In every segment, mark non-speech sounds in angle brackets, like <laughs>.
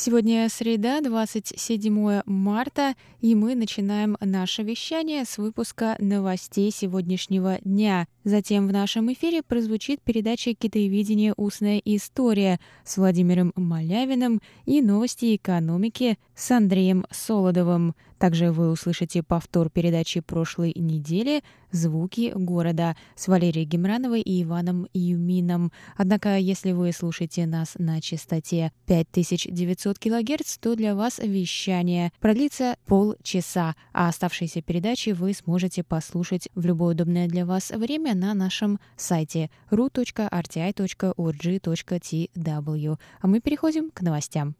Сегодня среда, 27 марта, и мы начинаем наше вещание с выпуска новостей сегодняшнего дня. Затем в нашем эфире прозвучит передача «Китаеведение. Устная история» с Владимиром Малявиным и новости экономики с Андреем Солодовым. Также вы услышите повтор передачи прошлой недели «Звуки города» с Валерией Гемрановой и Иваном Юмином. Однако, если вы слушаете нас на частоте 5900 кГц, то для вас вещание продлится полчаса, а оставшиеся передачи вы сможете послушать в любое удобное для вас время на нашем сайте ru.rti.org.tw. А мы переходим к новостям.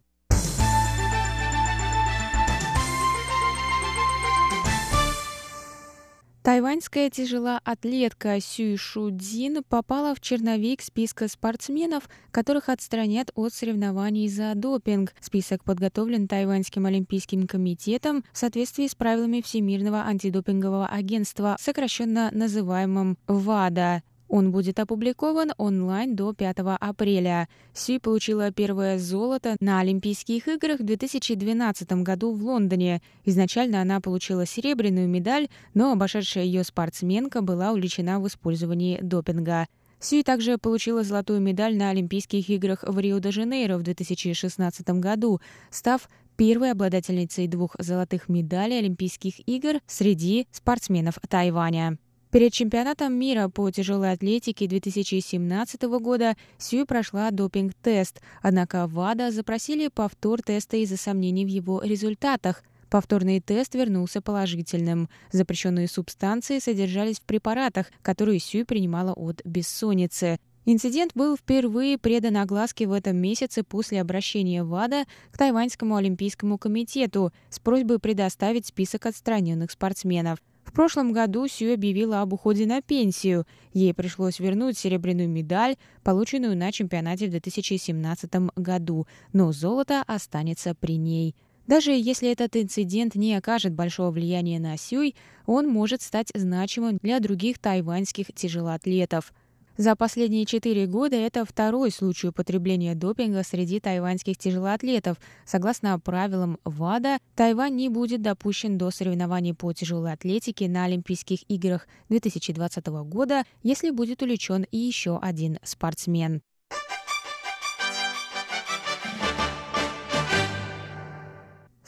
Тайваньская тяжелоатлетка Сюй Шудзин попала в черновик списка спортсменов, которых отстранят от соревнований за допинг. Список подготовлен Тайваньским олимпийским комитетом в соответствии с правилами Всемирного антидопингового агентства, сокращенно называемым ВАДА. Он будет опубликован онлайн до 5 апреля. Си получила первое золото на Олимпийских играх в 2012 году в Лондоне. Изначально она получила серебряную медаль, но обошедшая ее спортсменка была увлечена в использовании допинга. Сюй также получила золотую медаль на Олимпийских играх в Рио-де-Жанейро в 2016 году, став первой обладательницей двух золотых медалей Олимпийских игр среди спортсменов Тайваня. Перед чемпионатом мира по тяжелой атлетике 2017 года Сью прошла допинг-тест, однако ВАДА запросили повтор теста из-за сомнений в его результатах. Повторный тест вернулся положительным. Запрещенные субстанции содержались в препаратах, которые Сью принимала от бессонницы. Инцидент был впервые предан огласке в этом месяце после обращения ВАДА к Тайваньскому олимпийскому комитету с просьбой предоставить список отстраненных спортсменов. В прошлом году Сью объявила об уходе на пенсию. Ей пришлось вернуть серебряную медаль, полученную на чемпионате в 2017 году, но золото останется при ней. Даже если этот инцидент не окажет большого влияния на Сюй, он может стать значимым для других тайваньских тяжелоатлетов – за последние четыре года это второй случай употребления допинга среди тайваньских тяжелоатлетов. Согласно правилам ВАДА, Тайвань не будет допущен до соревнований по тяжелой атлетике на Олимпийских играх 2020 года, если будет увлечен еще один спортсмен.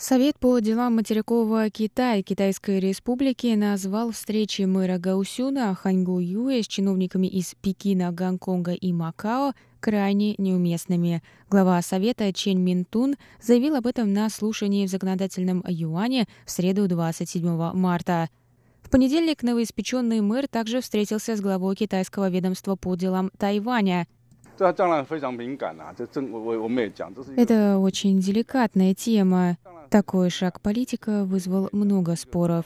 Совет по делам материкового Китая Китайской Республики назвал встречи мэра Гаусюна Ханьгу Юэ с чиновниками из Пекина, Гонконга и Макао крайне неуместными. Глава Совета Чен Минтун заявил об этом на слушании в законодательном юане в среду 27 марта. В понедельник новоиспеченный мэр также встретился с главой китайского ведомства по делам Тайваня – это очень деликатная тема. Такой шаг политика вызвал много споров.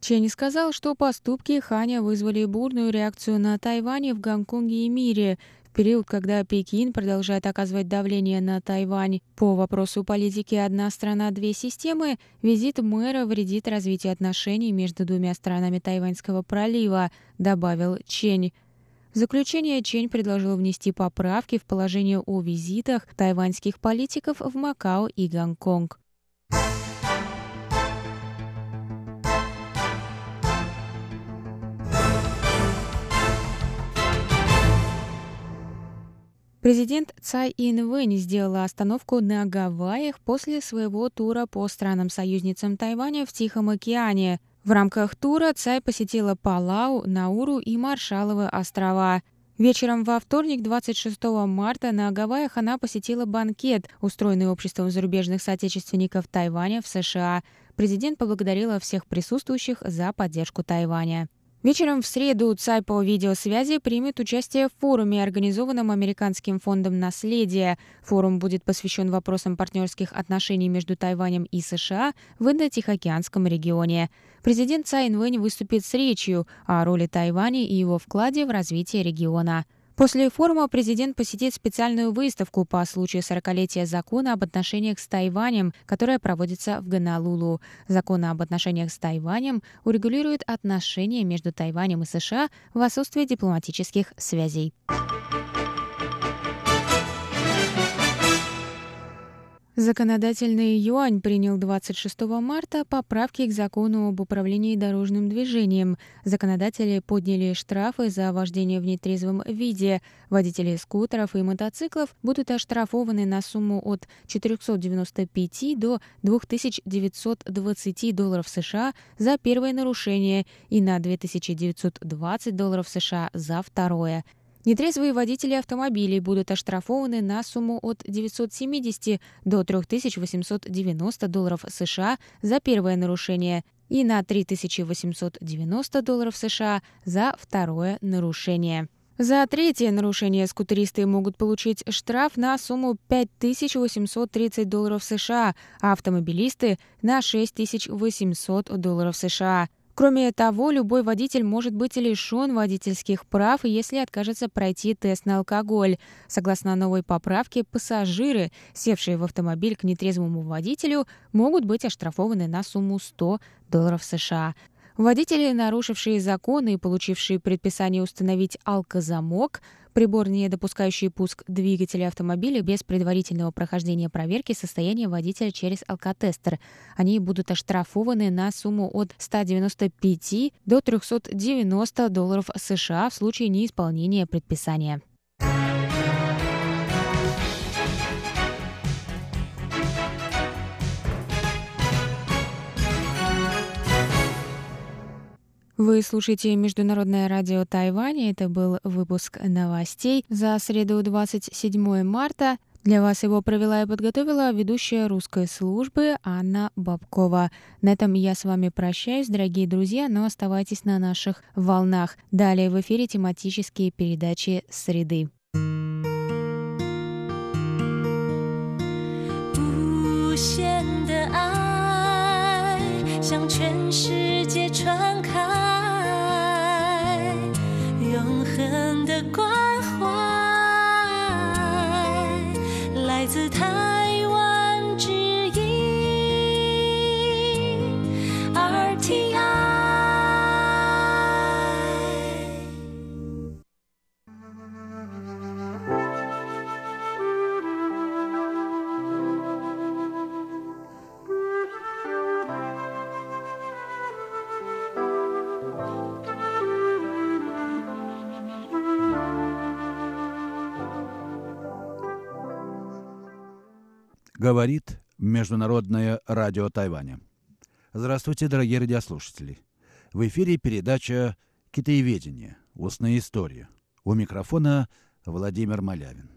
Ченни сказал, что поступки Ханя вызвали бурную реакцию на Тайване в Гонконге и мире, в период, когда Пекин продолжает оказывать давление на Тайвань по вопросу политики «одна страна, две системы», визит мэра вредит развитию отношений между двумя странами Тайваньского пролива, добавил Чень. В заключение Чень предложил внести поправки в положение о визитах тайваньских политиков в Макао и Гонконг. Президент Цай Инвэнь сделала остановку на Гавайях после своего тура по странам-союзницам Тайваня в Тихом океане. В рамках тура Цай посетила Палау, Науру и Маршаловы острова. Вечером во вторник, 26 марта, на Гавайях она посетила банкет, устроенный обществом зарубежных соотечественников Тайваня в США. Президент поблагодарила всех присутствующих за поддержку Тайваня. Вечером в среду ЦАЙ по видеосвязи примет участие в форуме, организованном Американским фондом наследия. Форум будет посвящен вопросам партнерских отношений между Тайванем и США в Индо-Тихоокеанском регионе. Президент Цай Инвэнь выступит с речью о роли Тайваня и его вкладе в развитие региона. После форума президент посетит специальную выставку по случаю 40-летия закона об отношениях с Тайванем, которая проводится в Гонолулу. Закон об отношениях с Тайванем урегулирует отношения между Тайванем и США в отсутствие дипломатических связей. Законодательный юань принял 26 марта поправки к закону об управлении дорожным движением. Законодатели подняли штрафы за вождение в нетрезвом виде. Водители скутеров и мотоциклов будут оштрафованы на сумму от 495 до 2920 долларов США за первое нарушение и на 2920 долларов США за второе. Нетрезвые водители автомобилей будут оштрафованы на сумму от 970 до 3890 долларов США за первое нарушение и на 3890 долларов США за второе нарушение. За третье нарушение скутеристы могут получить штраф на сумму 5830 долларов США, а автомобилисты — на 6800 долларов США. Кроме того, любой водитель может быть лишен водительских прав, если откажется пройти тест на алкоголь. Согласно новой поправке, пассажиры, севшие в автомобиль к нетрезвому водителю, могут быть оштрафованы на сумму 100 долларов США. Водители, нарушившие законы и получившие предписание установить алкозамок, прибор, не допускающий пуск двигателя автомобиля без предварительного прохождения проверки состояния водителя через алкотестер. Они будут оштрафованы на сумму от 195 до 390 долларов США в случае неисполнения предписания. Вы слушаете Международное радио Тайваня. Это был выпуск новостей за среду 27 марта. Для вас его провела и подготовила ведущая русской службы Анна Бабкова. На этом я с вами прощаюсь, дорогие друзья, но оставайтесь на наших волнах. Далее в эфире тематические передачи «Среды». Говорит Международное радио Тайваня. Здравствуйте, дорогие радиослушатели. В эфире передача «Китаеведение. Устная история». У микрофона Владимир Малявин.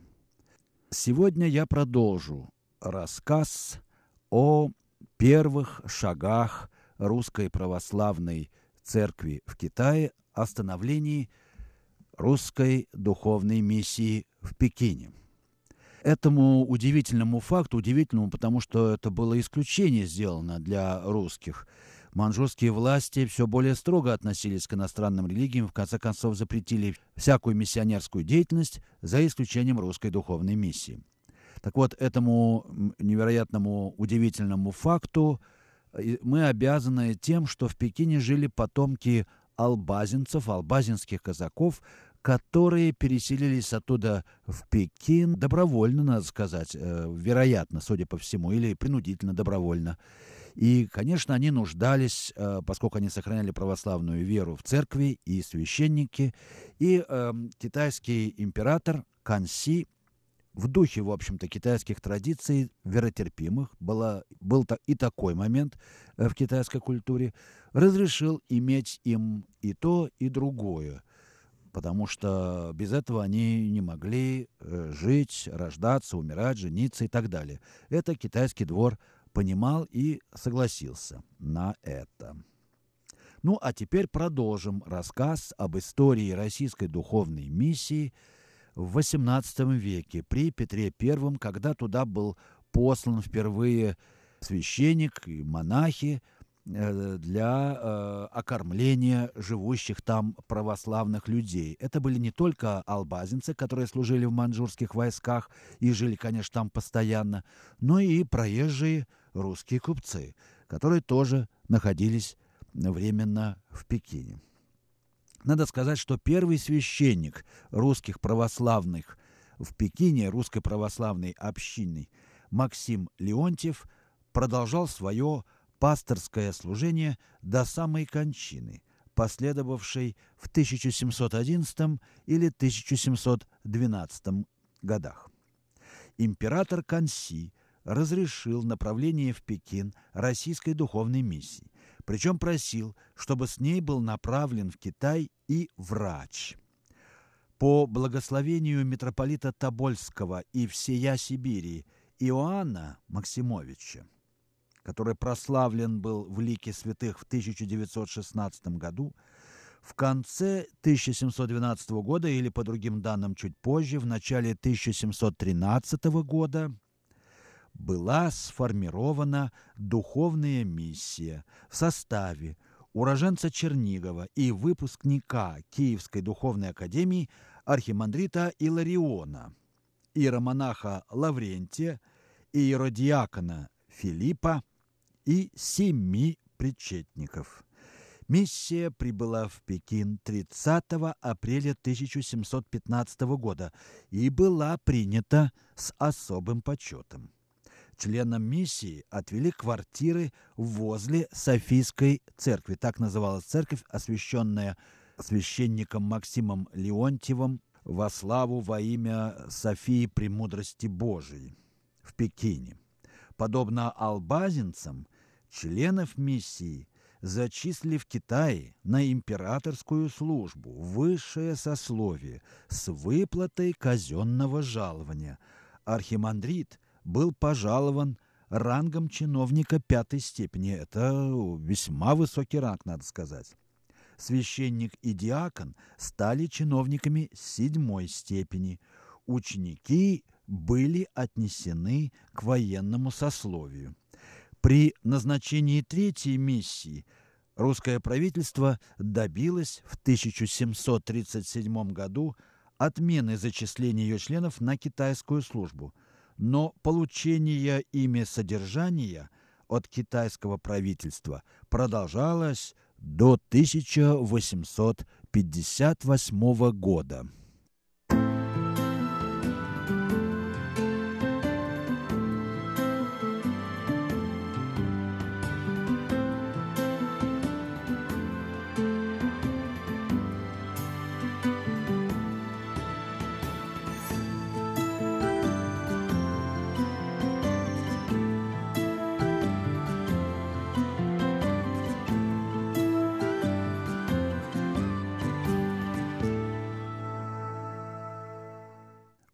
Сегодня я продолжу рассказ о первых шагах русской православной церкви в Китае о становлении русской духовной миссии в Пекине – этому удивительному факту, удивительному, потому что это было исключение сделано для русских. Манчжурские власти все более строго относились к иностранным религиям, в конце концов запретили всякую миссионерскую деятельность, за исключением русской духовной миссии. Так вот, этому невероятному, удивительному факту мы обязаны тем, что в Пекине жили потомки албазинцев, албазинских казаков, которые переселились оттуда в Пекин добровольно, надо сказать, э, вероятно, судя по всему, или принудительно добровольно. И, конечно, они нуждались, э, поскольку они сохраняли православную веру в церкви и священники. И э, китайский император Канси в духе, в общем-то, китайских традиций, веротерпимых, была, был и такой момент э, в китайской культуре, разрешил иметь им и то, и другое – потому что без этого они не могли э, жить, рождаться, умирать, жениться и так далее. Это китайский двор понимал и согласился на это. Ну, а теперь продолжим рассказ об истории российской духовной миссии в XVIII веке при Петре I, когда туда был послан впервые священник и монахи для э, окормления живущих там православных людей. Это были не только албазинцы, которые служили в маньчжурских войсках и жили, конечно, там постоянно, но и проезжие русские купцы, которые тоже находились временно в Пекине. Надо сказать, что первый священник русских православных в Пекине, русской православной общины, Максим Леонтьев, продолжал свое пасторское служение до самой кончины, последовавшей в 1711 или 1712 годах. Император Канси разрешил направление в Пекин российской духовной миссии, причем просил, чтобы с ней был направлен в Китай и врач. По благословению митрополита Тобольского и всея Сибири Иоанна Максимовича который прославлен был в лике святых в 1916 году, в конце 1712 года или, по другим данным, чуть позже, в начале 1713 года, была сформирована духовная миссия в составе уроженца Чернигова и выпускника Киевской духовной академии архимандрита Илариона, иеромонаха Лаврентия, иеродиакона Филиппа, и семи причетников. Миссия прибыла в Пекин 30 апреля 1715 года и была принята с особым почетом. Членам миссии отвели квартиры возле Софийской церкви. Так называлась церковь, освященная священником Максимом Леонтьевым во славу во имя Софии Премудрости Божией в Пекине. Подобно албазинцам, членов миссии зачислили в Китае на императорскую службу, высшее сословие, с выплатой казенного жалования. Архимандрит был пожалован рангом чиновника пятой степени. Это весьма высокий ранг, надо сказать. Священник и диакон стали чиновниками седьмой степени. Ученики были отнесены к военному сословию. При назначении третьей миссии русское правительство добилось в 1737 году отмены зачисления ее членов на китайскую службу, но получение ими содержания от китайского правительства продолжалось до 1858 года.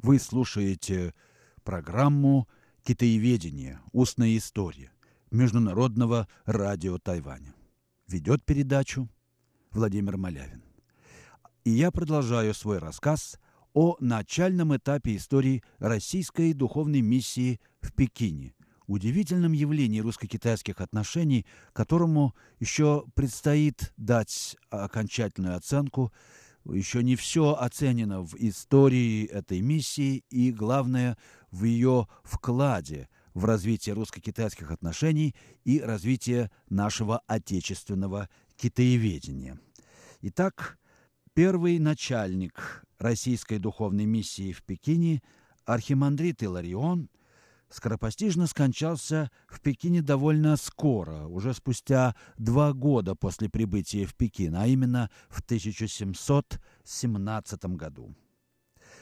Вы слушаете программу «Китаеведение. Устная история» Международного радио Тайваня. Ведет передачу Владимир Малявин. И я продолжаю свой рассказ о начальном этапе истории российской духовной миссии в Пекине, удивительном явлении русско-китайских отношений, которому еще предстоит дать окончательную оценку – еще не все оценено в истории этой миссии и, главное, в ее вкладе в развитие русско-китайских отношений и развитие нашего отечественного китаеведения. Итак, первый начальник российской духовной миссии в Пекине, архимандрит Иларион, скоропостижно скончался в Пекине довольно скоро, уже спустя два года после прибытия в Пекин, а именно в 1717 году.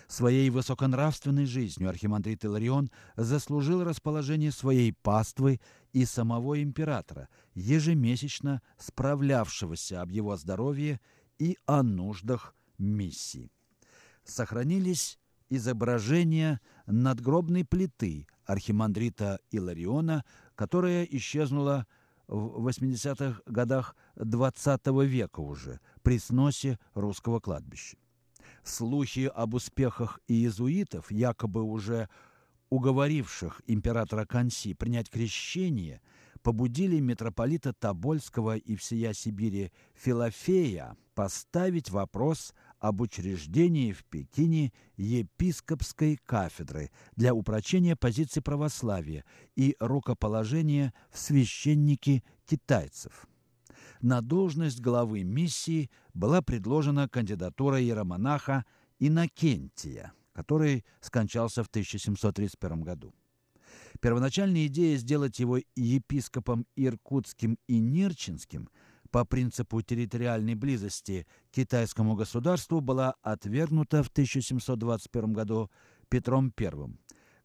Своей высоконравственной жизнью архимандрит Иларион заслужил расположение своей паствы и самого императора, ежемесячно справлявшегося об его здоровье и о нуждах миссии. Сохранились изображения надгробной плиты архимандрита Илариона, которая исчезнула в 80-х годах XX -го века уже при сносе русского кладбища. Слухи об успехах иезуитов, якобы уже уговоривших императора Канси принять крещение, побудили митрополита Тобольского и всея Сибири Филофея поставить вопрос об учреждении в Пекине епископской кафедры для упрочения позиции православия и рукоположения в священники китайцев. На должность главы миссии была предложена кандидатура иеромонаха Иннокентия, который скончался в 1731 году. Первоначальная идея сделать его епископом Иркутским и Нерчинским – по принципу территориальной близости китайскому государству была отвергнута в 1721 году Петром I,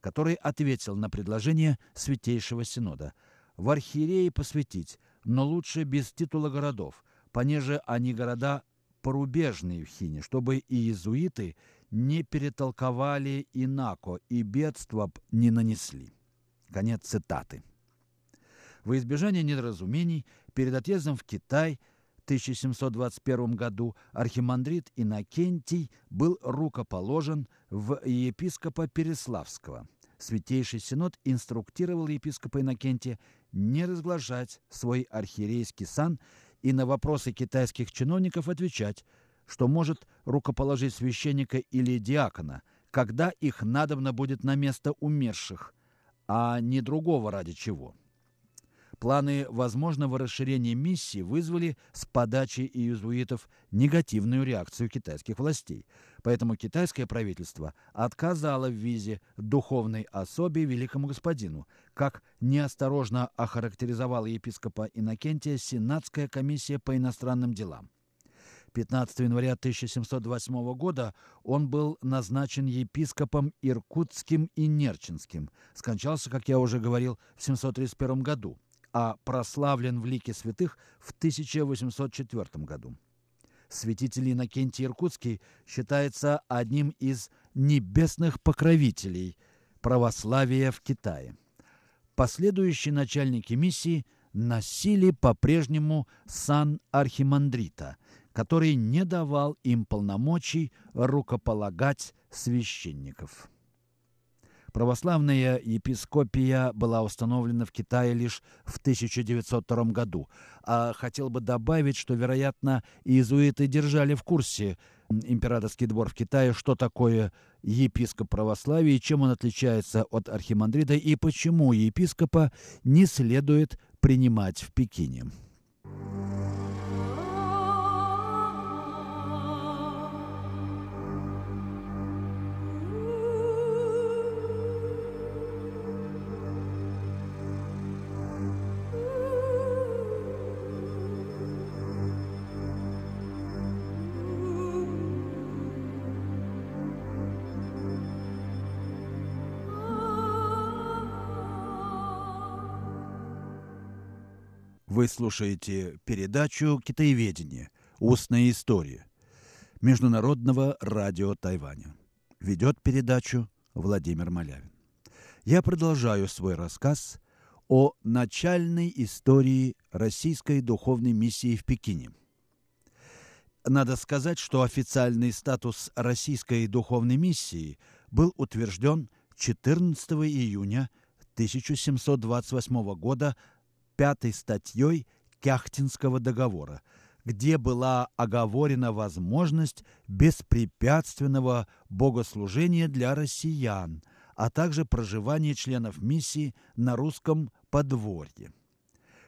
который ответил на предложение Святейшего Синода в архиереи посвятить, но лучше без титула городов, понеже они города порубежные в Хине, чтобы и иезуиты не перетолковали инако и бедства не нанесли. Конец цитаты. Во избежание недоразумений, перед отъездом в Китай в 1721 году архимандрит Иннокентий был рукоположен в епископа Переславского. Святейший Синод инструктировал епископа Иннокентия не разглашать свой архиерейский сан и на вопросы китайских чиновников отвечать, что может рукоположить священника или диакона, когда их надобно будет на место умерших, а не другого ради чего – Планы возможного расширения миссии вызвали с подачи иезуитов негативную реакцию китайских властей. Поэтому китайское правительство отказало в визе духовной особе великому господину, как неосторожно охарактеризовала епископа Иннокентия Сенатская комиссия по иностранным делам. 15 января 1728 года он был назначен епископом Иркутским и Нерчинским. Скончался, как я уже говорил, в 731 году а прославлен в лике святых в 1804 году. Святитель Иннокентий Иркутский считается одним из небесных покровителей православия в Китае. Последующие начальники миссии носили по-прежнему сан архимандрита, который не давал им полномочий рукополагать священников. Православная епископия была установлена в Китае лишь в 1902 году. А хотел бы добавить, что, вероятно, иезуиты держали в курсе императорский двор в Китае, что такое епископ православия, чем он отличается от архимандрита и почему епископа не следует принимать в Пекине. Вы слушаете передачу «Китаеведение. Устная история» Международного радио Тайваня. Ведет передачу Владимир Малявин. Я продолжаю свой рассказ о начальной истории российской духовной миссии в Пекине. Надо сказать, что официальный статус российской духовной миссии был утвержден 14 июня 1728 года пятой статьей Кяхтинского договора, где была оговорена возможность беспрепятственного богослужения для россиян, а также проживания членов миссии на русском подворье.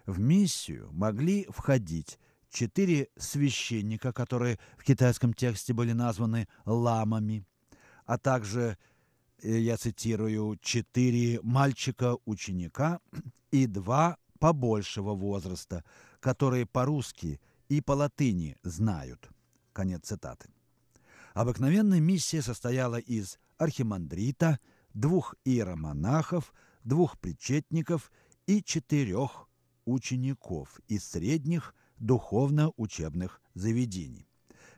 В миссию могли входить четыре священника, которые в китайском тексте были названы ламами, а также, э, я цитирую, четыре мальчика-ученика и два побольшего возраста, которые по-русски и по латыни знают. Конец цитаты. Обыкновенная миссия состояла из архимандрита, двух иеромонахов, двух причетников и четырех учеников из средних духовно-учебных заведений.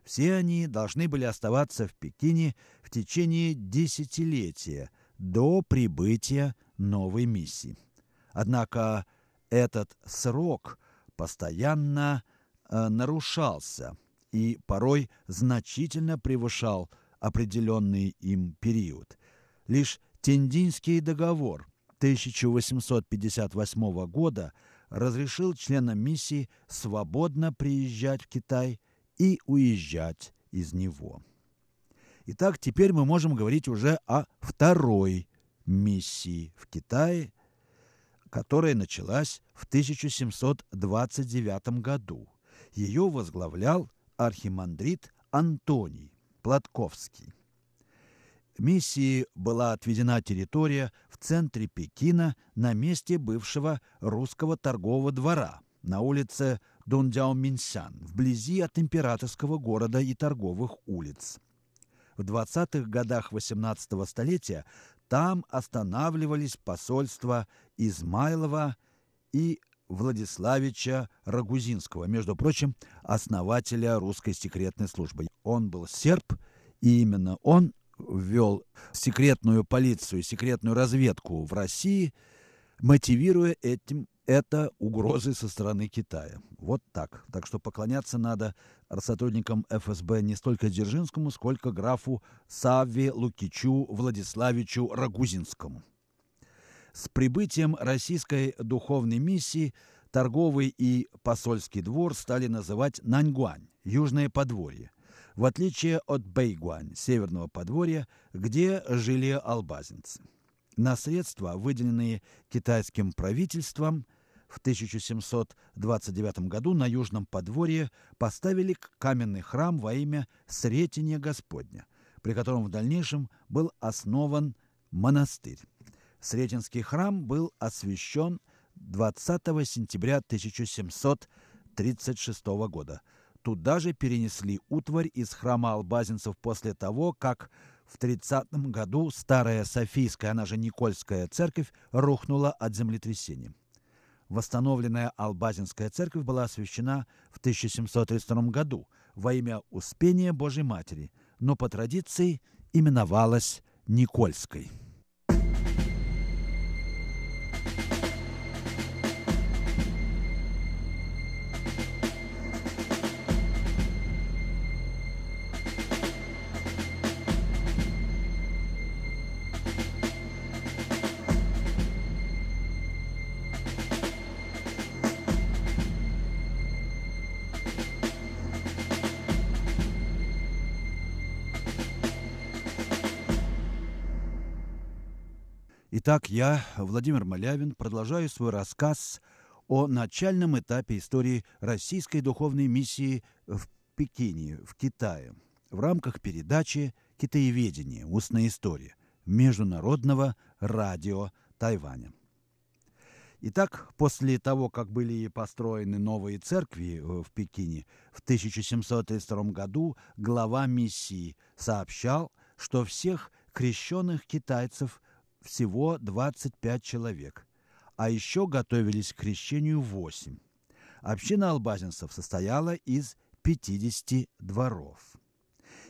Все они должны были оставаться в Пекине в течение десятилетия до прибытия новой миссии. Однако этот срок постоянно э, нарушался и порой значительно превышал определенный им период. Лишь Тендинский договор 1858 года разрешил членам миссии свободно приезжать в Китай и уезжать из него. Итак, теперь мы можем говорить уже о второй миссии в Китае, которая началась в 1729 году. Ее возглавлял архимандрит Антоний Платковский. Миссии была отведена территория в центре Пекина на месте бывшего русского торгового двора на улице Дундяо-Минсян, вблизи от императорского города и торговых улиц. В 20-х годах XVIII столетия там останавливались посольства Измайлова и Владиславича Рагузинского, между прочим, основателя русской секретной службы. Он был серб, и именно он ввел секретную полицию, секретную разведку в России, мотивируя этим это угрозы со стороны Китая. Вот так. Так что поклоняться надо сотрудникам ФСБ не столько Дзержинскому, сколько графу Савве Лукичу Владиславичу Рагузинскому. С прибытием российской духовной миссии торговый и посольский двор стали называть Наньгуань – Южное подворье, в отличие от Бэйгуань – Северного подворья, где жили албазинцы. На средства, выделенные китайским правительством, в 1729 году на Южном подворье поставили каменный храм во имя Сретения Господня, при котором в дальнейшем был основан монастырь. Сретенский храм был освящен 20 сентября 1736 года. Туда же перенесли утварь из храма албазинцев после того, как в 30 году старая Софийская, она же Никольская церковь, рухнула от землетрясения. Восстановленная Албазинская церковь была освящена в 1732 году во имя Успения Божьей Матери, но по традиции именовалась Никольской. Итак, я, Владимир Малявин, продолжаю свой рассказ о начальном этапе истории российской духовной миссии в Пекине, в Китае, в рамках передачи «Китаеведение. Устная история» Международного радио Тайваня. Итак, после того, как были построены новые церкви э, в Пекине, в 1732 году глава миссии сообщал, что всех крещенных китайцев всего 25 человек, а еще готовились к крещению 8. Община албазинцев состояла из 50 дворов.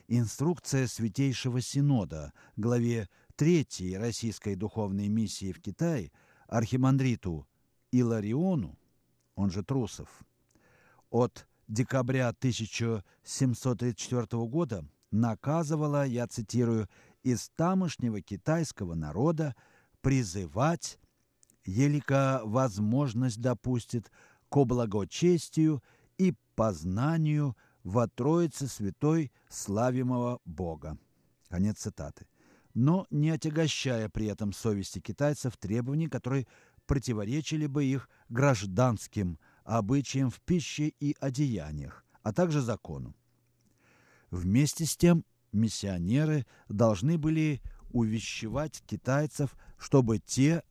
Инструкция Святейшего Синода, главе 3 Российской духовной миссии в Китае, архимандриту Илариону, он же Трусов, от декабря 1734 года наказывала, я цитирую, из тамошнего китайского народа призывать, елика возможность допустит, ко благочестию и познанию во Троице Святой славимого Бога. Конец цитаты. Но не отягощая при этом совести китайцев требований, которые противоречили бы их гражданским обычаям в пище и одеяниях, а также закону. Вместе с тем миссионеры должны были увещевать китайцев, чтобы те,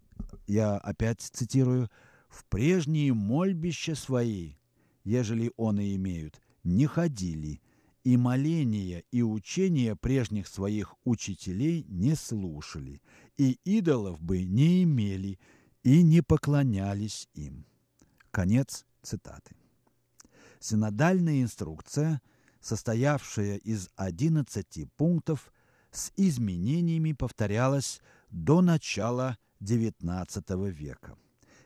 я опять цитирую, «в прежние мольбища свои, ежели он и имеют, не ходили, и моления и учения прежних своих учителей не слушали, и идолов бы не имели, и не поклонялись им». Конец цитаты. Синодальная инструкция – состоявшая из 11 пунктов, с изменениями повторялась до начала XIX века.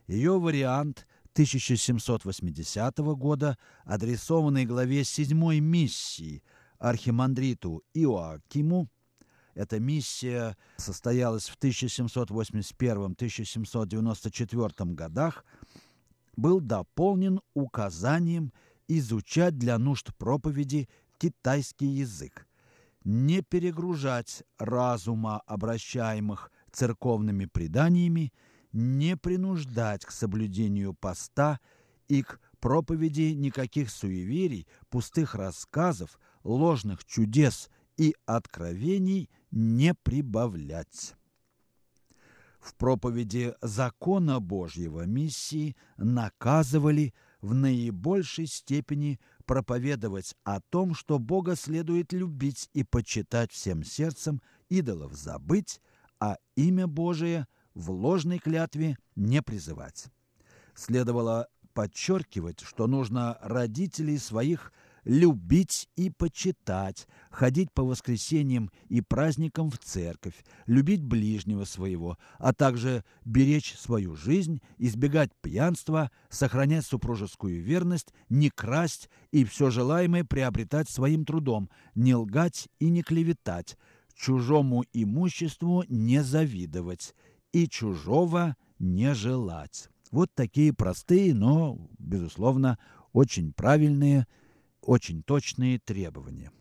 Ее вариант 1780 года, адресованный главе 7 миссии архимандриту Иоакиму, эта миссия состоялась в 1781-1794 годах, был дополнен указанием изучать для нужд проповеди китайский язык, не перегружать разума обращаемых церковными преданиями, не принуждать к соблюдению поста и к проповеди никаких суеверий, пустых рассказов, ложных чудес и откровений не прибавлять. В проповеди закона Божьего миссии наказывали в наибольшей степени проповедовать о том, что Бога следует любить и почитать всем сердцем, идолов забыть, а имя Божие в ложной клятве не призывать. Следовало подчеркивать, что нужно родителей своих любить и почитать, ходить по воскресеньям и праздникам в церковь, любить ближнего своего, а также беречь свою жизнь, избегать пьянства, сохранять супружескую верность, не красть и все желаемое приобретать своим трудом, не лгать и не клеветать, чужому имуществу не завидовать и чужого не желать. Вот такие простые, но, безусловно, очень правильные, очень точные требования.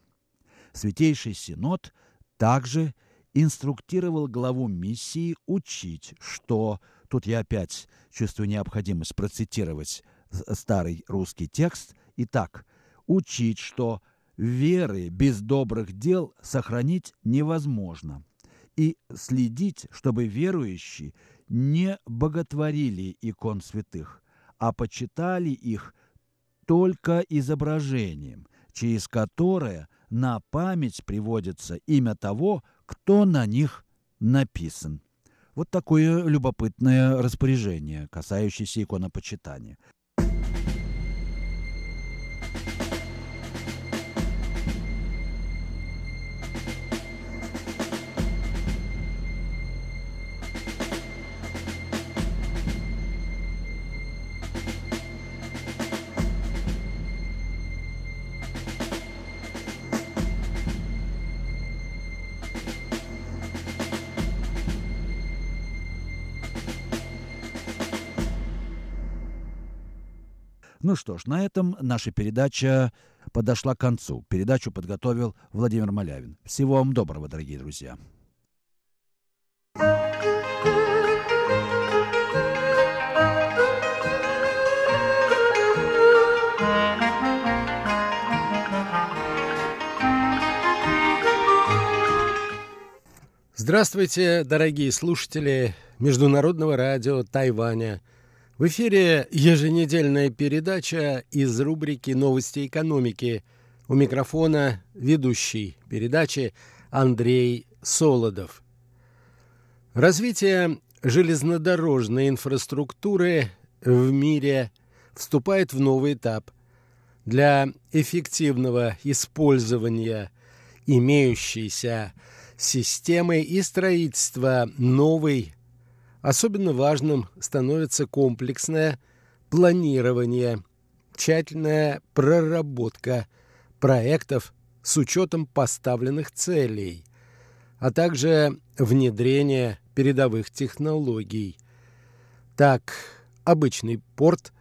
Святейший Синод также инструктировал главу миссии учить, что, тут я опять чувствую необходимость процитировать старый русский текст, итак, учить, что веры без добрых дел сохранить невозможно, и следить, чтобы верующие не боготворили икон святых, а почитали их только изображением, через которое на память приводится имя того, кто на них написан. Вот такое любопытное распоряжение, касающееся иконопочитания. Ну что ж, на этом наша передача подошла к концу. Передачу подготовил Владимир Малявин. Всего вам доброго, дорогие друзья. Здравствуйте, дорогие слушатели Международного радио Тайваня – в эфире еженедельная передача из рубрики «Новости экономики». У микрофона ведущий передачи Андрей Солодов. Развитие железнодорожной инфраструктуры в мире вступает в новый этап. Для эффективного использования имеющейся системы и строительства новой Особенно важным становится комплексное планирование, тщательная проработка проектов с учетом поставленных целей, а также внедрение передовых технологий. Так, обычный порт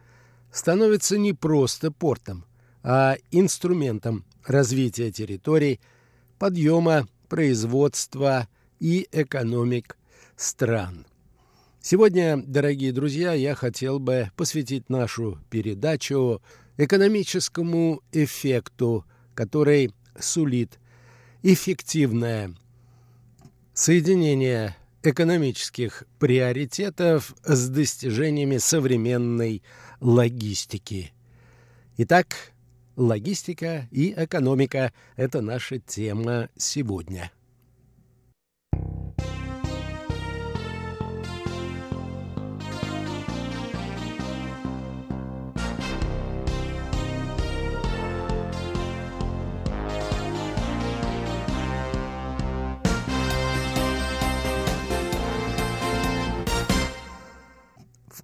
становится не просто портом, а инструментом развития территорий, подъема производства и экономик стран. Сегодня, дорогие друзья, я хотел бы посвятить нашу передачу экономическому эффекту, который сулит эффективное соединение экономических приоритетов с достижениями современной логистики. Итак, логистика и экономика – это наша тема сегодня –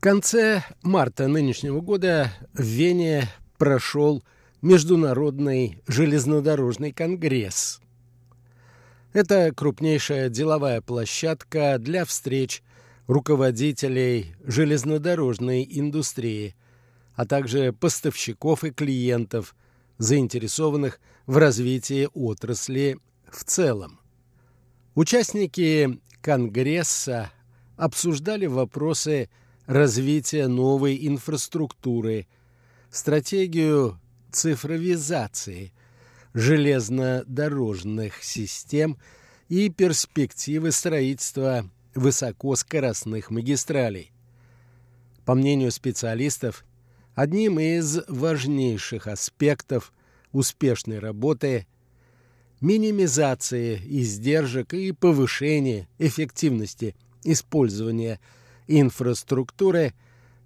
конце марта нынешнего года в Вене прошел Международный железнодорожный конгресс. Это крупнейшая деловая площадка для встреч руководителей железнодорожной индустрии, а также поставщиков и клиентов, заинтересованных в развитии отрасли в целом. Участники Конгресса обсуждали вопросы развития новой инфраструктуры, стратегию цифровизации железнодорожных систем и перспективы строительства высокоскоростных магистралей. По мнению специалистов, одним из важнейших аспектов успешной работы минимизации издержек и повышения эффективности использования инфраструктуры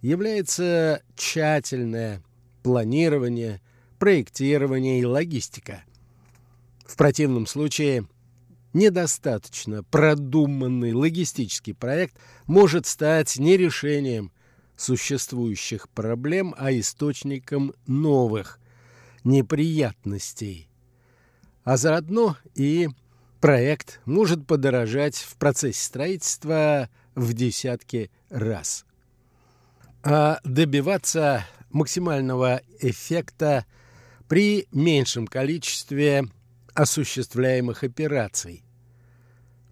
является тщательное планирование, проектирование и логистика. В противном случае недостаточно продуманный логистический проект может стать не решением существующих проблем, а источником новых неприятностей. А заодно и проект может подорожать в процессе строительства в десятки раз. А добиваться максимального эффекта при меньшем количестве осуществляемых операций.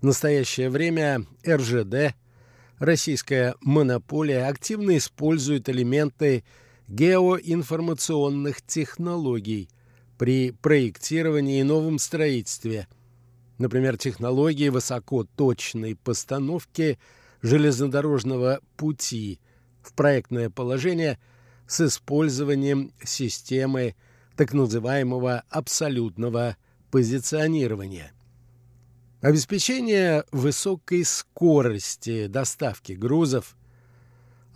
В настоящее время РЖД, российская монополия, активно использует элементы геоинформационных технологий при проектировании и новом строительстве, например, технологии высокоточной постановки железнодорожного пути в проектное положение с использованием системы так называемого абсолютного позиционирования. Обеспечение высокой скорости доставки грузов –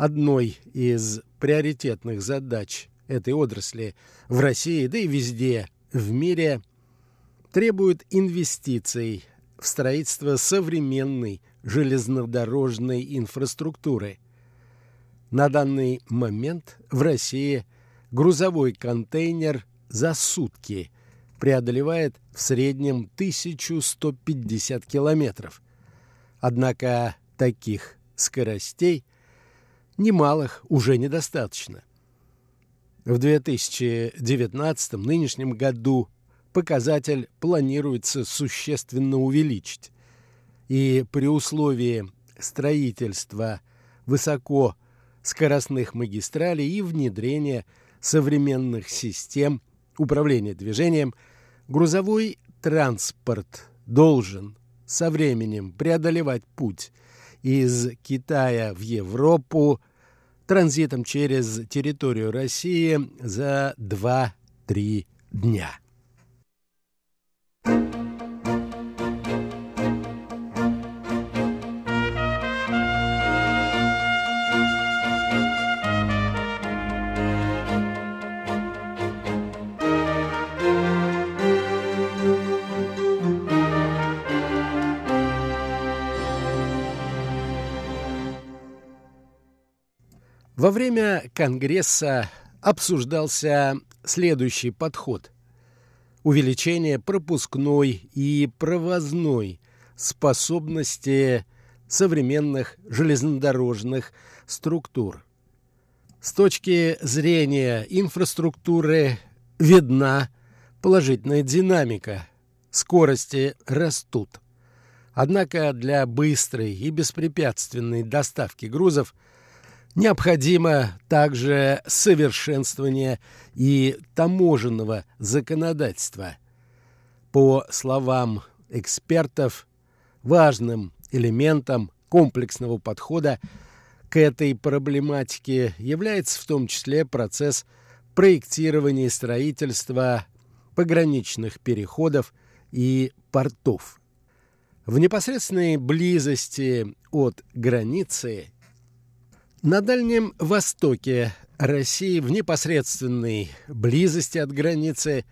одной из приоритетных задач этой отрасли в России, да и везде в мире, требует инвестиций в строительство современной железнодорожной инфраструктуры. На данный момент в России грузовой контейнер за сутки преодолевает в среднем 1150 километров. Однако таких скоростей немалых уже недостаточно. В 2019 нынешнем году показатель планируется существенно увеличить. И при условии строительства высокоскоростных магистралей и внедрения современных систем управления движением, грузовой транспорт должен со временем преодолевать путь из Китая в Европу транзитом через территорию России за 2-3 дня. Во время Конгресса обсуждался следующий подход – увеличение пропускной и провозной способности современных железнодорожных структур. С точки зрения инфраструктуры видна положительная динамика, скорости растут. Однако для быстрой и беспрепятственной доставки грузов – Необходимо также совершенствование и таможенного законодательства. По словам экспертов, важным элементом комплексного подхода к этой проблематике является в том числе процесс проектирования и строительства пограничных переходов и портов. В непосредственной близости от границы на Дальнем Востоке России в непосредственной близости от границы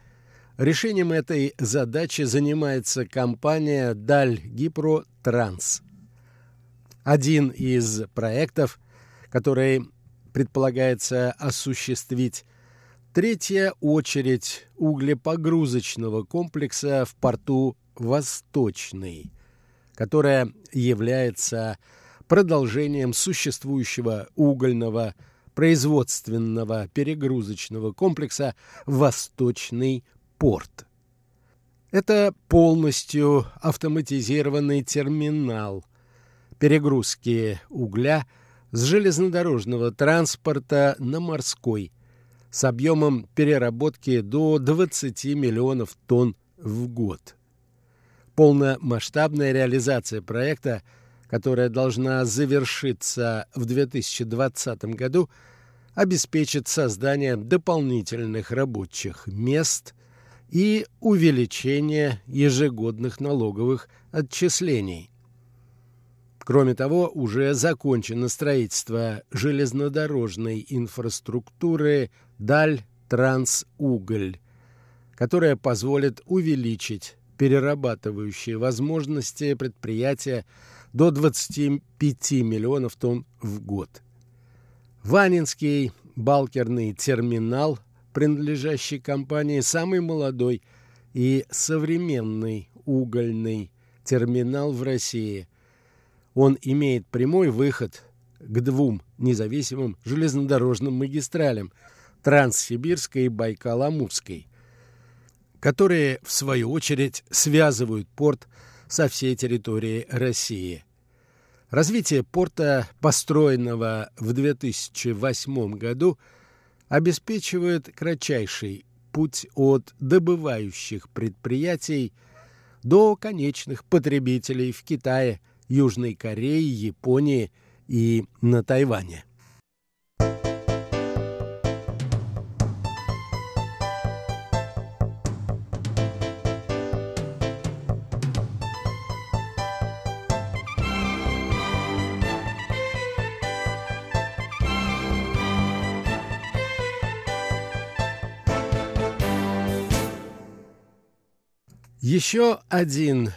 решением этой задачи занимается компания «Даль Гипро Транс». Один из проектов, который предполагается осуществить третья очередь углепогрузочного комплекса в порту «Восточный», которая является продолжением существующего угольного производственного перегрузочного комплекса «Восточный порт». Это полностью автоматизированный терминал перегрузки угля с железнодорожного транспорта на морской с объемом переработки до 20 миллионов тонн в год. Полномасштабная реализация проекта, которая должна завершиться в 2020 году, обеспечит создание дополнительных рабочих мест и увеличение ежегодных налоговых отчислений. Кроме того, уже закончено строительство железнодорожной инфраструктуры «Даль Трансуголь», которая позволит увеличить перерабатывающие возможности предприятия до 25 миллионов тонн в год. Ванинский балкерный терминал, принадлежащий компании, самый молодой и современный угольный терминал в России. Он имеет прямой выход к двум независимым железнодорожным магистралям – Транссибирской и Байкал-Амурской, которые, в свою очередь, связывают порт со всей территорией России. Развитие порта, построенного в 2008 году, обеспечивает кратчайший путь от добывающих предприятий до конечных потребителей в Китае, Южной Корее, Японии и на Тайване. Еще один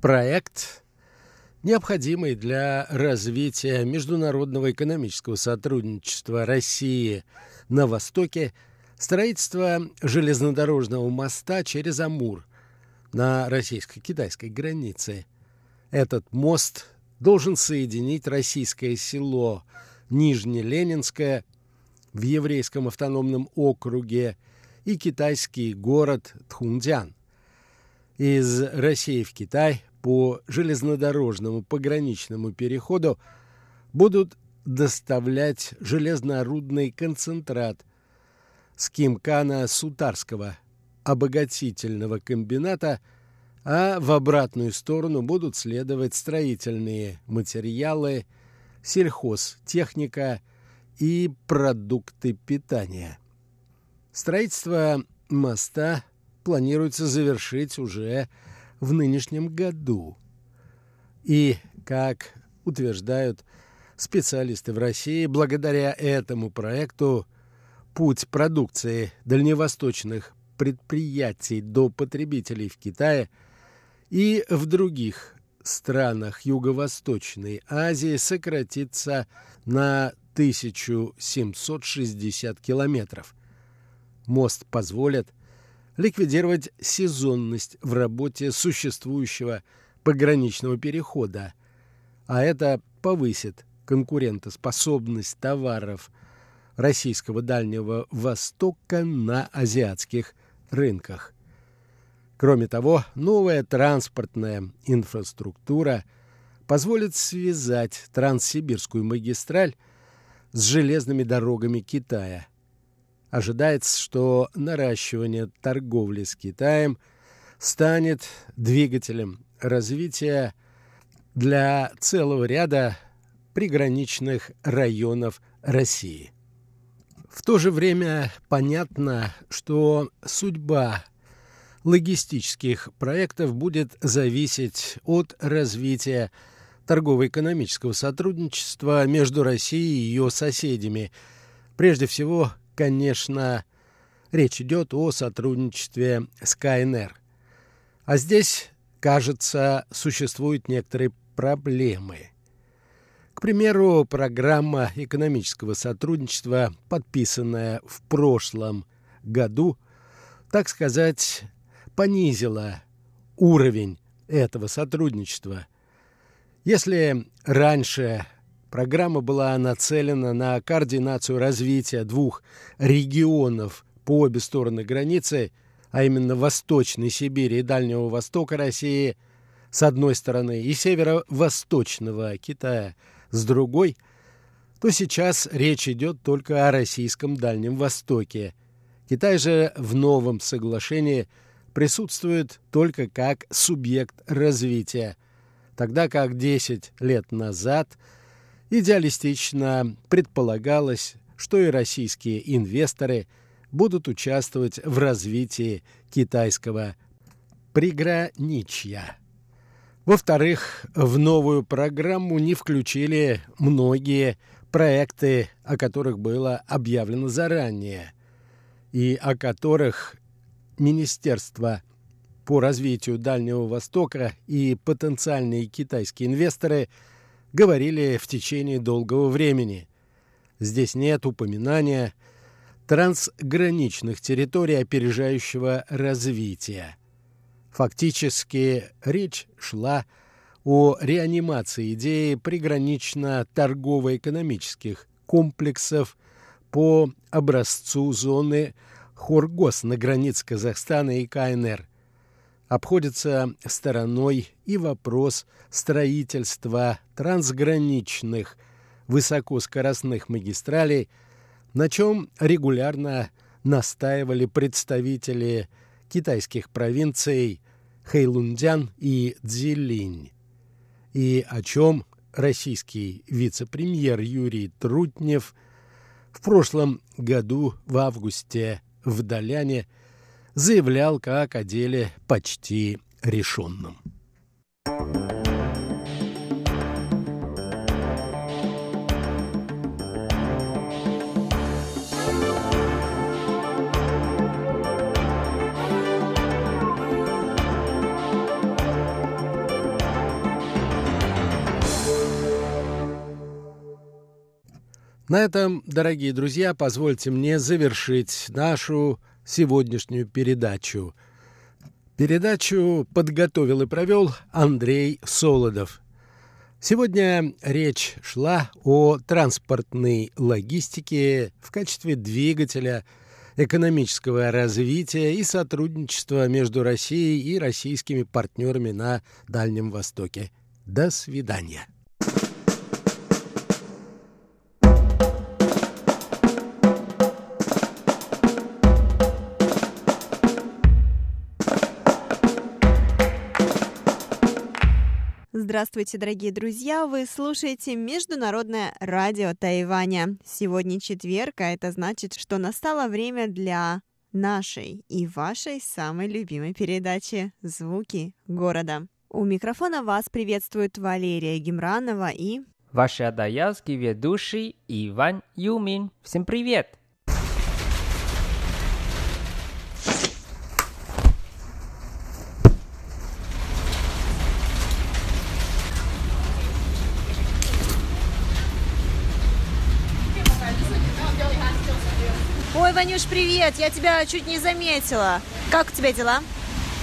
проект, необходимый для развития международного экономического сотрудничества России на Востоке, строительство железнодорожного моста через Амур на российско-китайской границе. Этот мост должен соединить российское село Нижнеленинское в еврейском автономном округе и китайский город Тхундян из России в Китай по железнодорожному пограничному переходу будут доставлять железнорудный концентрат с Кимкана Сутарского обогатительного комбината, а в обратную сторону будут следовать строительные материалы, сельхозтехника и продукты питания. Строительство моста планируется завершить уже в нынешнем году. И, как утверждают специалисты в России, благодаря этому проекту путь продукции дальневосточных предприятий до потребителей в Китае и в других странах Юго-Восточной Азии сократится на 1760 километров. Мост позволит ликвидировать сезонность в работе существующего пограничного перехода, а это повысит конкурентоспособность товаров российского Дальнего Востока на азиатских рынках. Кроме того, новая транспортная инфраструктура позволит связать Транссибирскую магистраль с железными дорогами Китая – Ожидается, что наращивание торговли с Китаем станет двигателем развития для целого ряда приграничных районов России. В то же время понятно, что судьба логистических проектов будет зависеть от развития торгово-экономического сотрудничества между Россией и ее соседями, прежде всего конечно, речь идет о сотрудничестве с КНР. А здесь, кажется, существуют некоторые проблемы. К примеру, программа экономического сотрудничества, подписанная в прошлом году, так сказать, понизила уровень этого сотрудничества. Если раньше программа была нацелена на координацию развития двух регионов по обе стороны границы, а именно Восточной Сибири и Дальнего Востока России с одной стороны и северо-восточного Китая с другой, то сейчас речь идет только о российском Дальнем Востоке. Китай же в новом соглашении – присутствует только как субъект развития, тогда как 10 лет назад идеалистично предполагалось, что и российские инвесторы будут участвовать в развитии китайского приграничья. Во-вторых, в новую программу не включили многие проекты, о которых было объявлено заранее, и о которых Министерства по развитию Дальнего Востока и потенциальные китайские инвесторы говорили в течение долгого времени. Здесь нет упоминания трансграничных территорий опережающего развития. Фактически речь шла о реанимации идеи пригранично-торгово-экономических комплексов по образцу зоны Хоргос на границе Казахстана и КНР. Обходится стороной и вопрос строительства трансграничных высокоскоростных магистралей, на чем регулярно настаивали представители китайских провинций Хэйлунцзян и Цзилинь, и о чем российский вице-премьер Юрий Трутнев в прошлом году в августе в Доляне заявлял как о деле почти решенном. На этом, дорогие друзья, позвольте мне завершить нашу сегодняшнюю передачу. Передачу подготовил и провел Андрей Солодов. Сегодня речь шла о транспортной логистике в качестве двигателя экономического развития и сотрудничества между Россией и российскими партнерами на Дальнем Востоке. До свидания. Здравствуйте, дорогие друзья! Вы слушаете Международное радио Тайваня. Сегодня четверг, а это значит, что настало время для нашей и вашей самой любимой передачи «Звуки города». У микрофона вас приветствует Валерия Гемранова и... Ваш адаялский ведущий Иван Юмин. Всем привет! Ванюш, привет! Я тебя чуть не заметила. Как у тебя дела?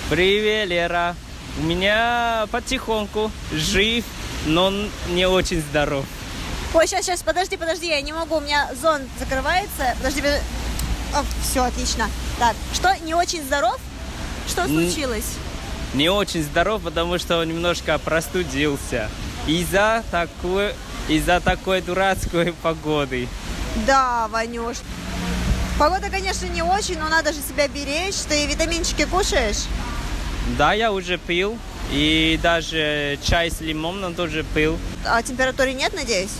Привет, Лера. У меня потихоньку жив, но не очень здоров. Ой, сейчас, сейчас, подожди, подожди, я не могу, у меня зон закрывается. Подожди, подожди. О, все, отлично. Так, что, не очень здоров? Что случилось? Не очень здоров, потому что немножко простудился. Из-за такой, из-за такой дурацкой погоды. Да, Ванюш, Погода, конечно, не очень, но надо же себя беречь. Ты витаминчики кушаешь? Да, я уже пил. И даже чай с лимоном тоже пил. А температуры нет, надеюсь?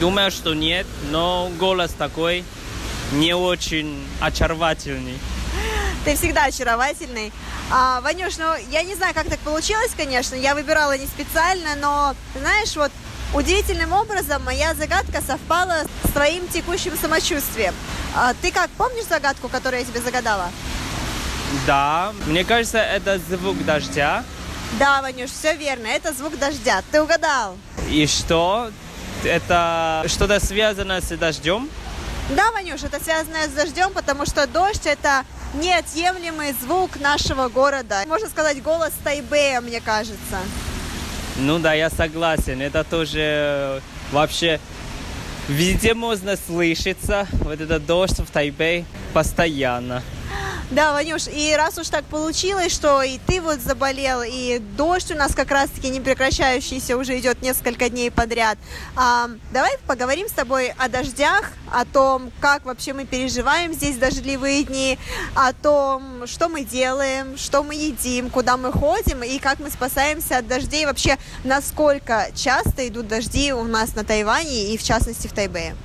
Думаю, что нет, но голос такой не очень очаровательный. Ты всегда очаровательный. А, Ванюш, ну я не знаю, как так получилось, конечно. Я выбирала не специально, но знаешь, вот удивительным образом моя загадка совпала с твоим текущим самочувствием. А ты как, помнишь загадку, которую я тебе загадала? Да, мне кажется, это звук дождя. Да, Ванюш, все верно. Это звук дождя. Ты угадал. И что? Это что-то связано с дождем? Да, Ванюш, это связано с дождем, потому что дождь это неотъемлемый звук нашего города. Можно сказать, голос Тайбэя, мне кажется. Ну да, я согласен. Это тоже вообще везде можно слышаться. Вот этот дождь в Тайбэй постоянно. Да, Ванюш, и раз уж так получилось, что и ты вот заболел, и дождь у нас как раз-таки не прекращающийся уже идет несколько дней подряд, а, давай поговорим с тобой о дождях, о том, как вообще мы переживаем здесь дождливые дни, о том, что мы делаем, что мы едим, куда мы ходим и как мы спасаемся от дождей, вообще насколько часто идут дожди у нас на Тайване и в частности в Тайбэе.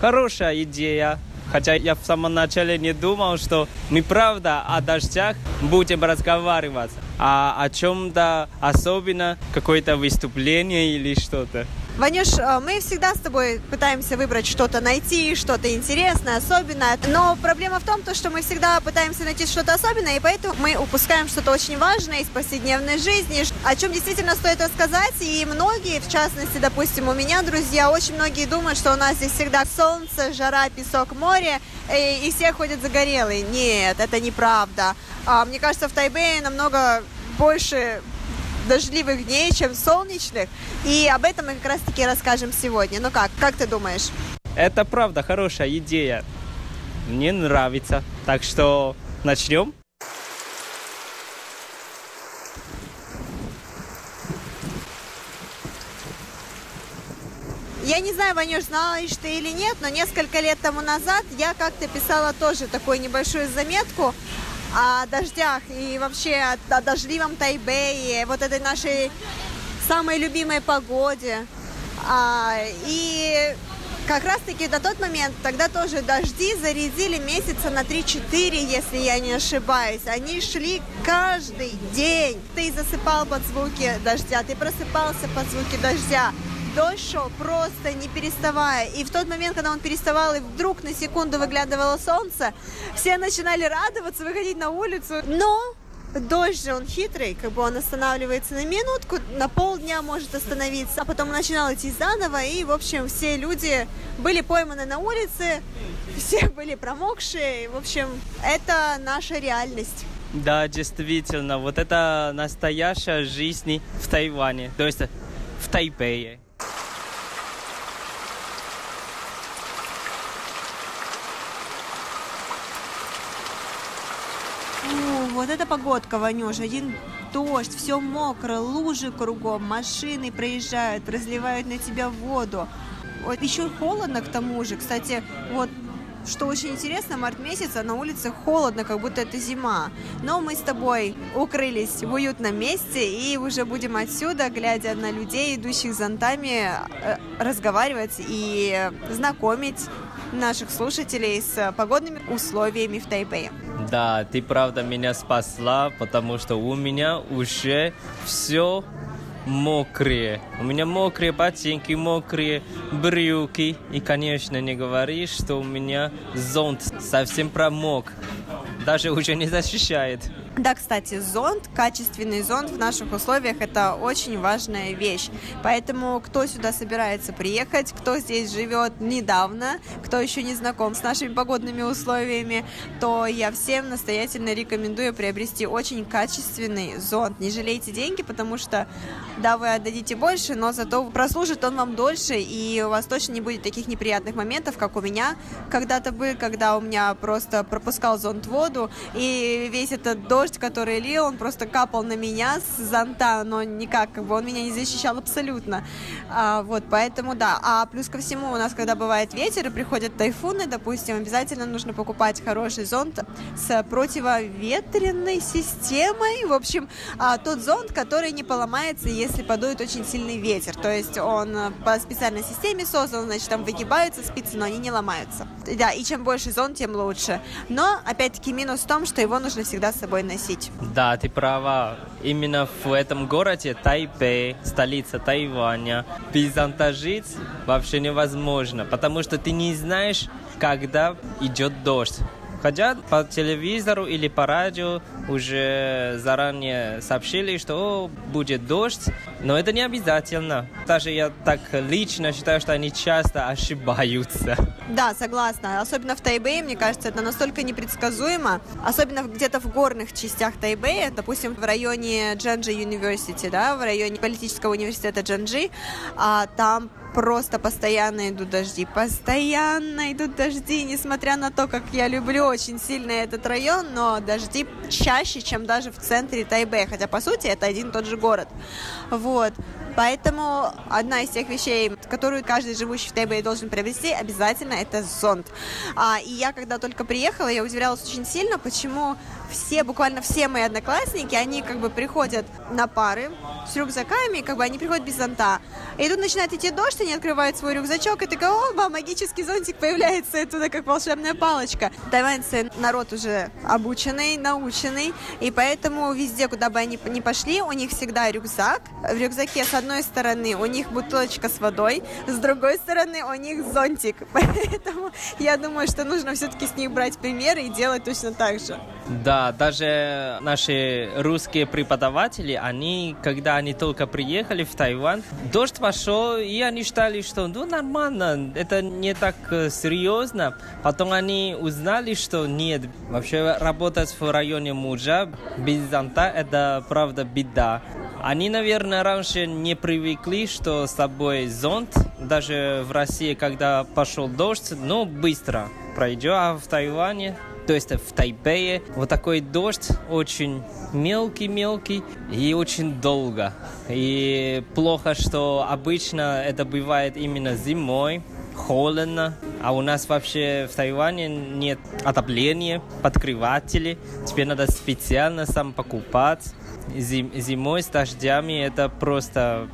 Хорошая идея. Хотя я в самом начале не думал, что мы правда о дождях будем разговаривать, а о чем-то особенно, какое-то выступление или что-то. Ванюш, э, мы всегда с тобой пытаемся выбрать что-то найти, что-то интересное, особенное. Но проблема в том, что мы всегда пытаемся найти что-то особенное, и поэтому мы упускаем что-то очень важное из повседневной жизни, о чем действительно стоит рассказать. И многие, в частности, допустим, у меня друзья, очень многие думают, что у нас здесь всегда солнце, жара, песок, море, и, и все ходят загорелые. Нет, это неправда. А, мне кажется, в Тайбэе намного больше дождливых дней, чем солнечных. И об этом мы как раз-таки расскажем сегодня. Ну как, как ты думаешь? Это правда хорошая идея. Мне нравится. Так что начнем. Я не знаю, Ванюш, знаешь ты или нет, но несколько лет тому назад я как-то писала тоже такую небольшую заметку о дождях и вообще о, о дождливом Тайбэе, вот этой нашей самой любимой погоде. А, и как раз-таки до тот момент, тогда тоже дожди зарядили месяца на 3-4, если я не ошибаюсь. Они шли каждый день. Ты засыпал под звуки дождя, ты просыпался под звуки дождя дождь шел просто не переставая. И в тот момент, когда он переставал, и вдруг на секунду выглядывало солнце, все начинали радоваться, выходить на улицу. Но дождь же он хитрый, как бы он останавливается на минутку, на полдня может остановиться, а потом начинал идти заново, и, в общем, все люди были пойманы на улице, все <laughs> были промокшие, в общем, это наша реальность. Да, действительно, вот это настоящая жизнь в Тайване, то есть в Тайпее. Вот эта погодка, Ванюш, один дождь, все мокро, лужи кругом, машины проезжают, разливают на тебя воду. Вот еще холодно к тому же. Кстати, вот что очень интересно, март месяц, а на улице холодно, как будто это зима. Но мы с тобой укрылись в уютном месте и уже будем отсюда, глядя на людей, идущих зонтами, э, разговаривать и знакомить наших слушателей с погодными условиями в Тайбэе. Да, ты правда меня спасла, потому что у меня уже все мокрые. У меня мокрые ботинки, мокрые брюки. И, конечно, не говори, что у меня зонт совсем промок. Даже уже не защищает. Да, кстати, зонт, качественный зонт в наших условиях – это очень важная вещь. Поэтому кто сюда собирается приехать, кто здесь живет недавно, кто еще не знаком с нашими погодными условиями, то я всем настоятельно рекомендую приобрести очень качественный зонт. Не жалейте деньги, потому что, да, вы отдадите больше, но зато прослужит он вам дольше, и у вас точно не будет таких неприятных моментов, как у меня когда-то был, когда у меня просто пропускал зонт воду, и весь этот дождь который лил, он просто капал на меня с зонта, но никак, как бы он меня не защищал абсолютно. А, вот, поэтому да. А плюс ко всему у нас, когда бывает ветер и приходят тайфуны, допустим, обязательно нужно покупать хороший зонт с противоветренной системой. В общем, а, тот зонт, который не поломается, если подует очень сильный ветер. То есть он по специальной системе создан, значит, там выгибаются спицы, но они не ломаются. Да, и чем больше зонт, тем лучше. Но, опять-таки, минус в том, что его нужно всегда с собой носить. Да, ты права. Именно в этом городе Тайпей, столица Тайваня, без зонта жить вообще невозможно, потому что ты не знаешь, когда идет дождь. Хотя по телевизору или по радио уже заранее сообщили, что будет дождь, но это не обязательно. Даже я так лично считаю, что они часто ошибаются. Да, согласна. Особенно в Тайбэе, мне кажется, это настолько непредсказуемо. Особенно где-то в горных частях Тайбэя, допустим, в районе Джанджи University, да, в районе политического университета Джанджи, а там просто постоянно идут дожди, постоянно идут дожди, несмотря на то, как я люблю очень сильно этот район, но дожди чаще, чем даже в центре Тайбэя, хотя по сути это один и тот же город. Вот. Поэтому одна из тех вещей, которую каждый живущий в Тайбэе должен приобрести, обязательно это зонт. А, и я, когда только приехала, я удивлялась очень сильно, почему все, буквально все мои одноклассники, они как бы приходят на пары с рюкзаками, как бы они приходят без зонта. И тут начинает идти дождь, они открывают свой рюкзачок, и такой, оба, магический зонтик появляется оттуда, как волшебная палочка. Тайваньцы народ уже обученный, наученный, и поэтому везде, куда бы они ни пошли, у них всегда рюкзак. В рюкзаке с одной стороны у них бутылочка с водой, с другой стороны у них зонтик. <laughs> Поэтому я думаю, что нужно все-таки с них брать примеры и делать точно так же. Да, даже наши русские преподаватели, они, когда они только приехали в Тайвань, дождь пошел, и они считали, что ну нормально, это не так э, серьезно. Потом они узнали, что нет, вообще работать в районе мужа без зонта это правда беда. Они, наверное, раньше не привыкли, что с собой зонт, даже в России, когда пошел дождь, ну, быстро пройдет, а в Тайване то есть в Тайбэе вот такой дождь очень мелкий-мелкий и очень долго. И плохо, что обычно это бывает именно зимой, холодно, а у нас вообще в Тайване нет отопления, подкрывателей. Теперь надо специально сам покупать. Зим, зимой с дождями это просто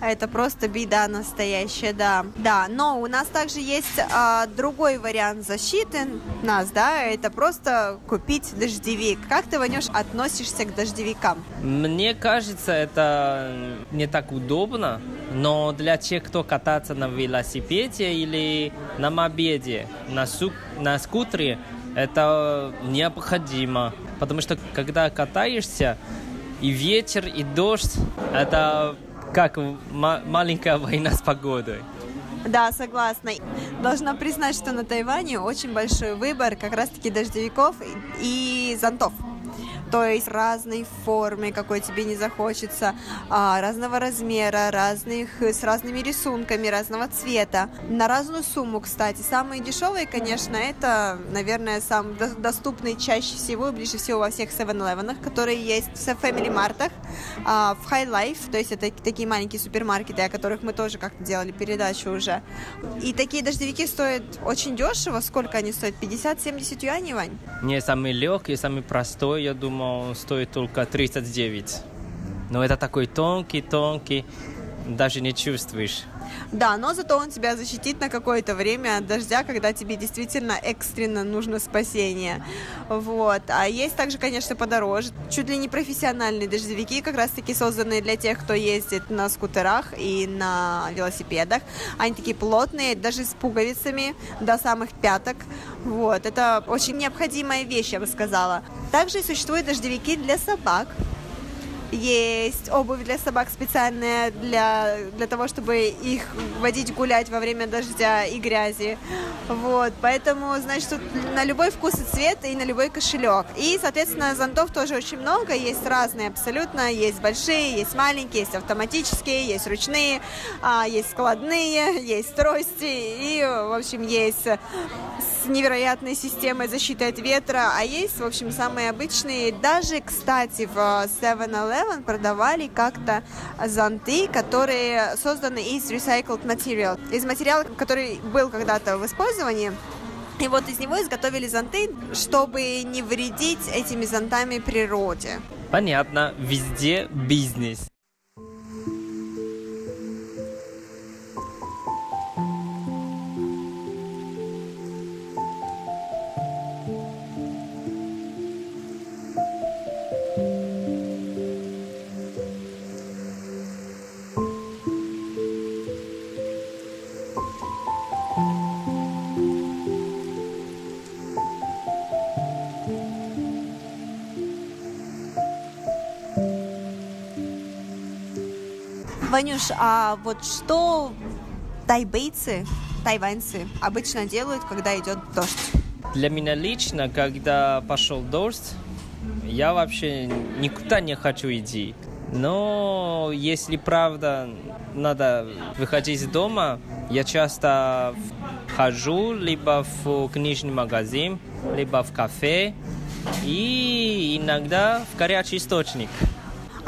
это просто беда настоящая, да. Да, но у нас также есть а, другой вариант защиты нас, да, это просто купить дождевик. Как ты, Ванюш, относишься к дождевикам? Мне кажется, это не так удобно, но для тех, кто катается на велосипеде или на мобеде, на, су на скутере, это необходимо. Потому что когда катаешься, и ветер, и дождь, это как маленькая война с погодой. Да, согласна. Должна признать, что на Тайване очень большой выбор как раз-таки дождевиков и зонтов то есть разной формы, какой тебе не захочется, а, разного размера, разных, с разными рисунками, разного цвета, на разную сумму, кстати. Самые дешевые, конечно, это, наверное, сам доступный чаще всего ближе всего во всех 7-Eleven, которые есть в Family Mart, а, в High Life, то есть это такие маленькие супермаркеты, о которых мы тоже как-то делали передачу уже. И такие дождевики стоят очень дешево. Сколько они стоят? 50-70 юаней, Вань? Не, самый легкий, самый простой, я думаю, но стоит только 39. Но это такой тонкий-тонкий, даже не чувствуешь. Да, но зато он тебя защитит на какое-то время от дождя, когда тебе действительно экстренно нужно спасение. Вот. А есть также, конечно, подороже, чуть ли не профессиональные дождевики, как раз-таки созданные для тех, кто ездит на скутерах и на велосипедах. Они такие плотные, даже с пуговицами до самых пяток. Вот. Это очень необходимая вещь, я бы сказала. Также существуют дождевики для собак есть обувь для собак специальная для, для того, чтобы их водить гулять во время дождя и грязи. Вот, поэтому, значит, тут на любой вкус и цвет и на любой кошелек. И, соответственно, зонтов тоже очень много, есть разные абсолютно, есть большие, есть маленькие, есть автоматические, есть ручные, а, есть складные, <laughs> есть трости и, в общем, есть с невероятной системой защиты от ветра, а есть, в общем, самые обычные. Даже, кстати, в 7-Eleven продавали как-то зонты, которые созданы из recycled material, из материала, который был когда-то в использовании. И вот из него изготовили зонты, чтобы не вредить этими зонтами природе. Понятно, везде бизнес. Ванюш, а вот что тайбейцы, тайваньцы обычно делают, когда идет дождь? Для меня лично, когда пошел дождь, я вообще никуда не хочу идти. Но если правда надо выходить из дома, я часто хожу либо в книжный магазин, либо в кафе и иногда в горячий источник.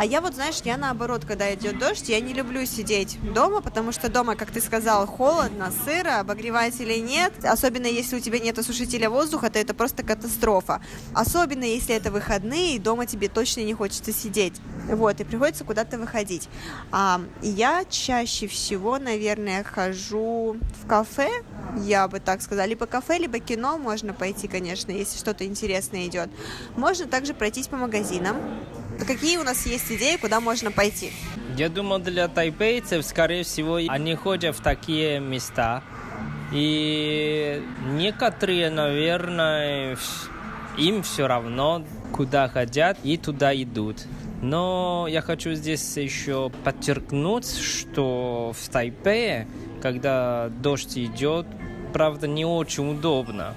А я вот, знаешь, я наоборот, когда идет дождь, я не люблю сидеть дома, потому что дома, как ты сказал, холодно, сыро, обогревателей нет. Особенно если у тебя нет осушителя воздуха, то это просто катастрофа. Особенно если это выходные, и дома тебе точно не хочется сидеть. Вот, и приходится куда-то выходить. А, я чаще всего, наверное, хожу в кафе, я бы так сказала, либо кафе, либо кино можно пойти, конечно, если что-то интересное идет. Можно также пройтись по магазинам. Какие у нас есть идеи, куда можно пойти? Я думаю, для тайпейцев, скорее всего, они ходят в такие места. И некоторые, наверное, им все равно, куда хотят, и туда идут. Но я хочу здесь еще подчеркнуть, что в Тайпее, когда дождь идет, правда, не очень удобно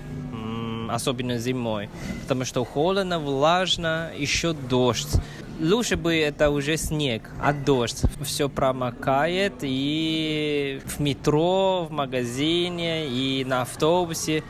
особенно зимой, потому что холодно, влажно, еще дождь. Лучше бы это уже снег, а дождь. Все промокает и в метро, в магазине, и на автобусе.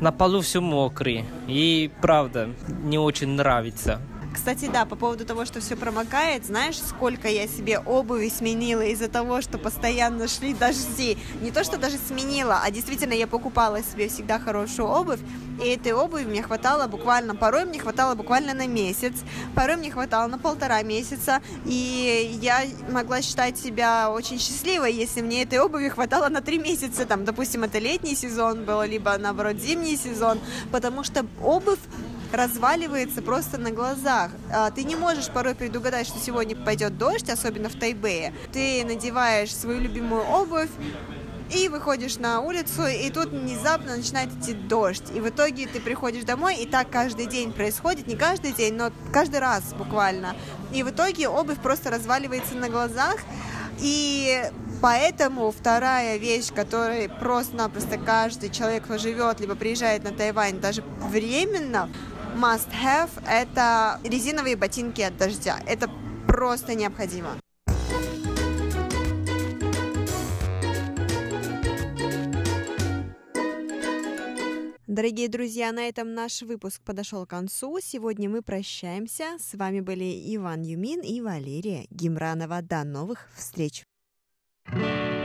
На полу все мокрый. И правда, не очень нравится. Кстати, да, по поводу того, что все промокает, знаешь, сколько я себе обуви сменила из-за того, что постоянно шли дожди. Не то, что даже сменила, а действительно я покупала себе всегда хорошую обувь, и этой обуви мне хватало буквально, порой мне хватало буквально на месяц, порой мне хватало на полтора месяца, и я могла считать себя очень счастливой, если мне этой обуви хватало на три месяца, там, допустим, это летний сезон был, либо, наоборот, зимний сезон, потому что обувь разваливается просто на глазах. А, ты не можешь порой предугадать, что сегодня пойдет дождь, особенно в Тайбэе. Ты надеваешь свою любимую обувь, и выходишь на улицу, и тут внезапно начинает идти дождь. И в итоге ты приходишь домой, и так каждый день происходит, не каждый день, но каждый раз буквально. И в итоге обувь просто разваливается на глазах, и Поэтому вторая вещь, которой просто-напросто каждый человек, кто живет, либо приезжает на Тайвань, даже временно, must have – это резиновые ботинки от дождя. Это просто необходимо. Дорогие друзья, на этом наш выпуск подошел к концу. Сегодня мы прощаемся. С вами были Иван Юмин и Валерия Гимранова. До новых встреч! thank you